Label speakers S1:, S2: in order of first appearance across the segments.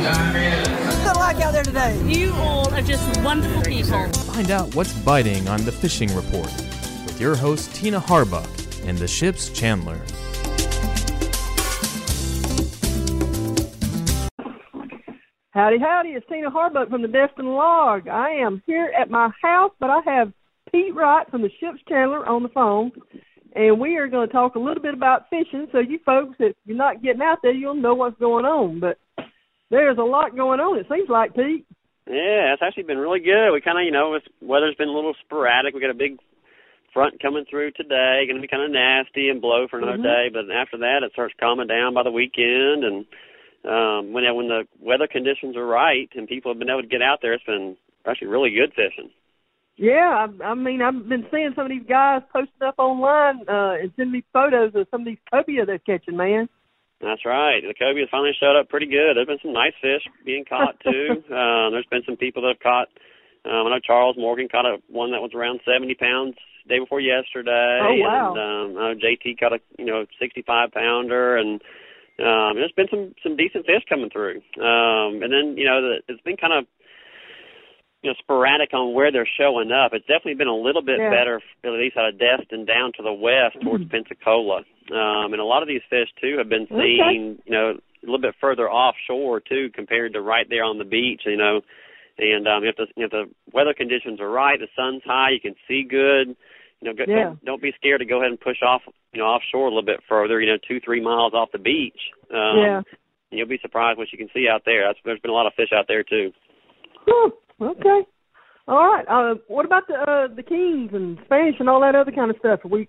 S1: What's it like out there today?
S2: You all are just wonderful people.
S3: Find out what's biting on the Fishing Report with your host Tina Harbuck and the ship's Chandler.
S4: Howdy, howdy. It's Tina Harbuck from the Destin Log. I am here at my house, but I have Pete Wright from the Ship's Chandler on the phone, and we are going to talk a little bit about fishing. So, you folks, if you're not getting out there, you'll know what's going on. But there's a lot going on, it seems like, Pete.
S5: Yeah, it's actually been really good. We kind of, you know, it's, weather's been a little sporadic. We got a big front coming through today, going to be kind of nasty and blow for another
S4: Mhm.
S5: day. But after that, it starts calming down by the weekend, and um, when when the weather conditions are right and people have been able to get out there, it's been actually really good fishing.
S4: Yeah, I, I mean, I've been seeing some of these guys posting up online uh, and sending me photos of some of these cobia they're catching, man.
S5: That's right. The cobia finally showed up pretty good. There's been some nice fish being caught too. um, there's been some people that have caught. Um, I know Charles Morgan caught a one that was around 70 pounds day before yesterday.
S4: Oh, wow.
S5: And um, I know JT caught a you know 65 pounder, and um, there's been some some decent fish coming through. Um, and then you know the, it's been kind of you know sporadic on where they're showing up. It's definitely been a little bit
S4: Yeah.
S5: better, at least out of Destin down to the west towards Pensacola. Um, and a lot of these fish too have been
S4: Okay.
S5: seen, you know, a little bit further offshore too, compared to right there on the beach. You know, and um, if the if the weather conditions are right, the sun's high, you can see good. You know, go,
S4: Yeah.
S5: don't, don't be scared to go ahead and push off, you know, offshore a little bit further. You know, two three miles off the beach. Um,
S4: yeah.
S5: and You'll be surprised what you can see out there. That's, there's been a lot of fish out there too.
S4: Whew, okay. All right. Uh, what about the uh, the kings and Spanish and all that other kind of stuff? Are we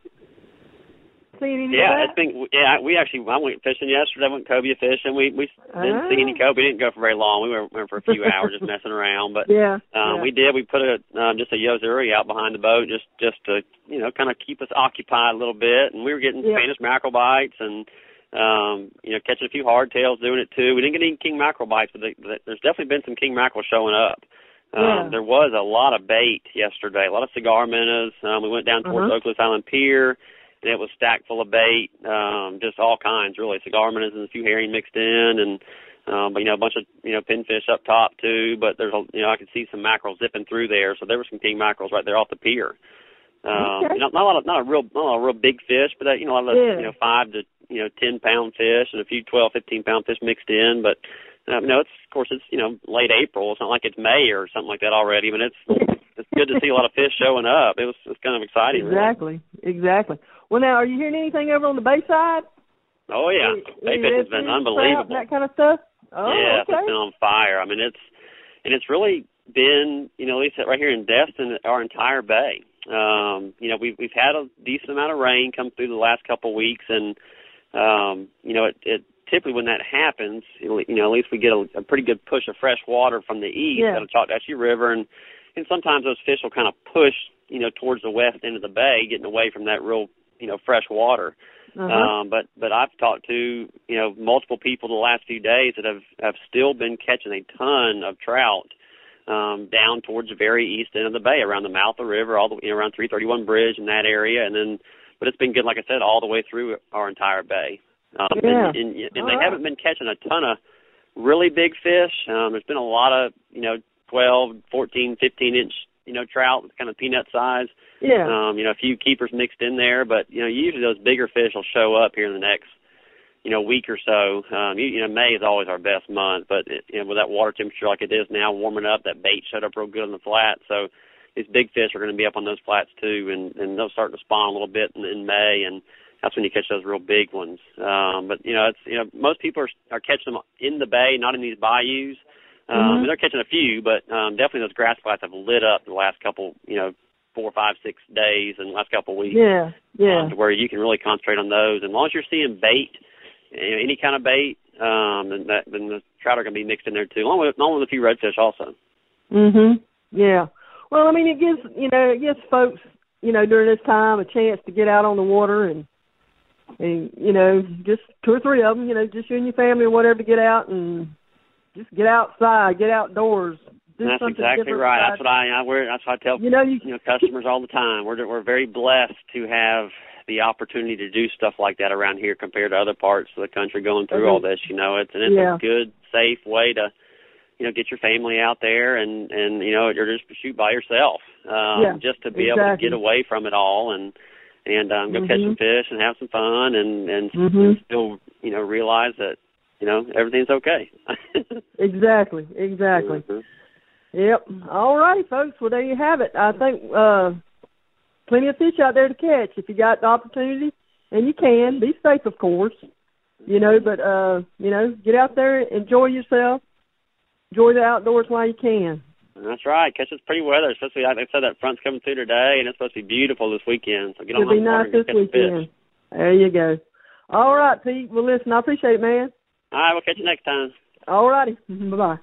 S4: seeing any
S5: Yeah, it's been. Yeah, we actually. I went fishing yesterday. Went cobia fishing. We we didn't see any
S4: Ah.
S5: cobia. Didn't go for very long. We were went for a few hours just messing around. But?
S4: Yeah.
S5: um,
S4: yeah.
S5: we did. We put a um, just a Yo-Zuri out behind the boat just just to you know kind of keep us occupied a little bit. And we were getting
S4: Yeah.
S5: Spanish mackerel bites and um, you know catching a few hardtails doing it too. We didn't get any king mackerel bites, but, they, there's definitely been some king mackerel showing up. Um,
S4: Yeah.
S5: There was a lot of bait yesterday, a lot of cigar minnows. Um, we went down towards
S4: Uh-huh.
S5: Okaloosa Island Pier, and it was stacked full of bait, um, just all kinds, really. Cigar minnows and a few herring mixed in, and um, but you know a bunch of you know pinfish up top too. But there's a you know I could see some mackerel zipping through there, so there were some king mackerels right there off the pier. Um,
S4: Okay.
S5: not, not a lot of not a real not a real big fish, but uh, you know a lot of
S4: Yeah.
S5: you know five to you know ten pound fish and a few twelve fifteen pound fish mixed in, but. Um, no, it's of course it's you know late April. It's not like it's May or something like that already. But it's it's good to see a lot of fish showing up. It was it's kind of exciting. really.
S4: Exactly. Well, now, are you hearing anything over on the Bayside?
S5: Oh yeah,
S4: Any-
S5: Bay
S4: any
S5: fish has been unbelievable.
S4: That kind of stuff. Oh,
S5: yeah,
S4: okay.
S5: it's been on fire. I mean, it's and it's really been you know at least right here in Destin, our entire bay. Um, you know, we've we've had a decent amount of rain come through the last couple of weeks, and um, you know, it, it typically when that happens, you know, at least we get a, a pretty good push of fresh water from the east
S4: Yeah.
S5: out of Choctawhatchee River, and and sometimes those fish will kind of push you know towards the west end of the bay, getting away from that real you know fresh water.
S4: Uh-huh.
S5: Um, but but I've talked to you know multiple people the last few days that have have still been catching a ton of trout um, down towards the very east end of the bay, around the mouth of the river, all the you know, around 331 Bridge in that area, and then but it's been good, like I said, all the way through our entire bay. Um,
S4: Yeah.
S5: and, and, and
S4: All
S5: they
S4: right.
S5: haven't been catching a ton of really big fish. Um, there's been a lot of you know 12, 14, 15 inch you know trout, kind of peanut size.
S4: yeah.
S5: Um, you know, a few keepers mixed in there, but you know, usually those bigger fish will show up here in the next, you know, week or so. Um, you, you know, May is always our best month, but it, you know, with that water temperature like it is now, warming up, that bait showed up real good on the flat. So these big fish are going to be up on those flats too, and and they'll start to spawn a little bit in, in May, and that's when you catch those real big ones. Um, but you know, it's you know, most people are are catching them in the bay, not in these bayous. Um,
S4: Mhm.
S5: They're catching a few, but um, definitely those grass flats have lit up the last couple, you know, four, five, six days and the last couple of weeks.
S4: Yeah. Yeah.
S5: Um, to where you can really concentrate on those. And as long as you're seeing bait, you know, any kind of bait, um, then that then the trout are going to be mixed in there too, along with along with a few redfish also.
S4: Mhm. Yeah. Well, I mean, it gives you know it gives folks you know during this time a chance to get out on the water and and you know just two or three of them, you know, just you and your family or whatever to get out and just get outside, get outdoors. Do
S5: that's exactly right. That's what I, I we're, that's what I tell
S4: You know, you
S5: you know customers all the time. We're we're very blessed to have the opportunity to do stuff like that around here compared to other parts of the country going through all this. You know, it's and it's
S4: Yeah.
S5: a good safe way to you know get your family out there and and you know or just shoot by yourself um
S4: Yeah,
S5: just to be
S4: exactly.
S5: able to get away from it all and and um go catch
S4: Mhm.
S5: some fish and have some fun and and,
S4: Mhm.
S5: and still you know realize that you know everything's okay
S4: Exactly, exactly.
S5: Mhm.
S4: Yep. All righty, folks. Well, there you have it. I think uh, plenty of fish out there to catch if you got the opportunity, and you can. Be safe, of course. You know, but uh, you know, get out there, enjoy yourself, enjoy the outdoors while you can.
S5: That's right. Catch this pretty weather. It's supposed to be, like I said, that front's coming through today, and it's supposed to be beautiful this weekend. So get on
S4: It'll be
S5: the water
S4: nice this weekend. There you go. All right, Pete. Well, listen, I appreciate it, man.
S5: All right, we'll catch you next time.
S4: All righty. Bye bye.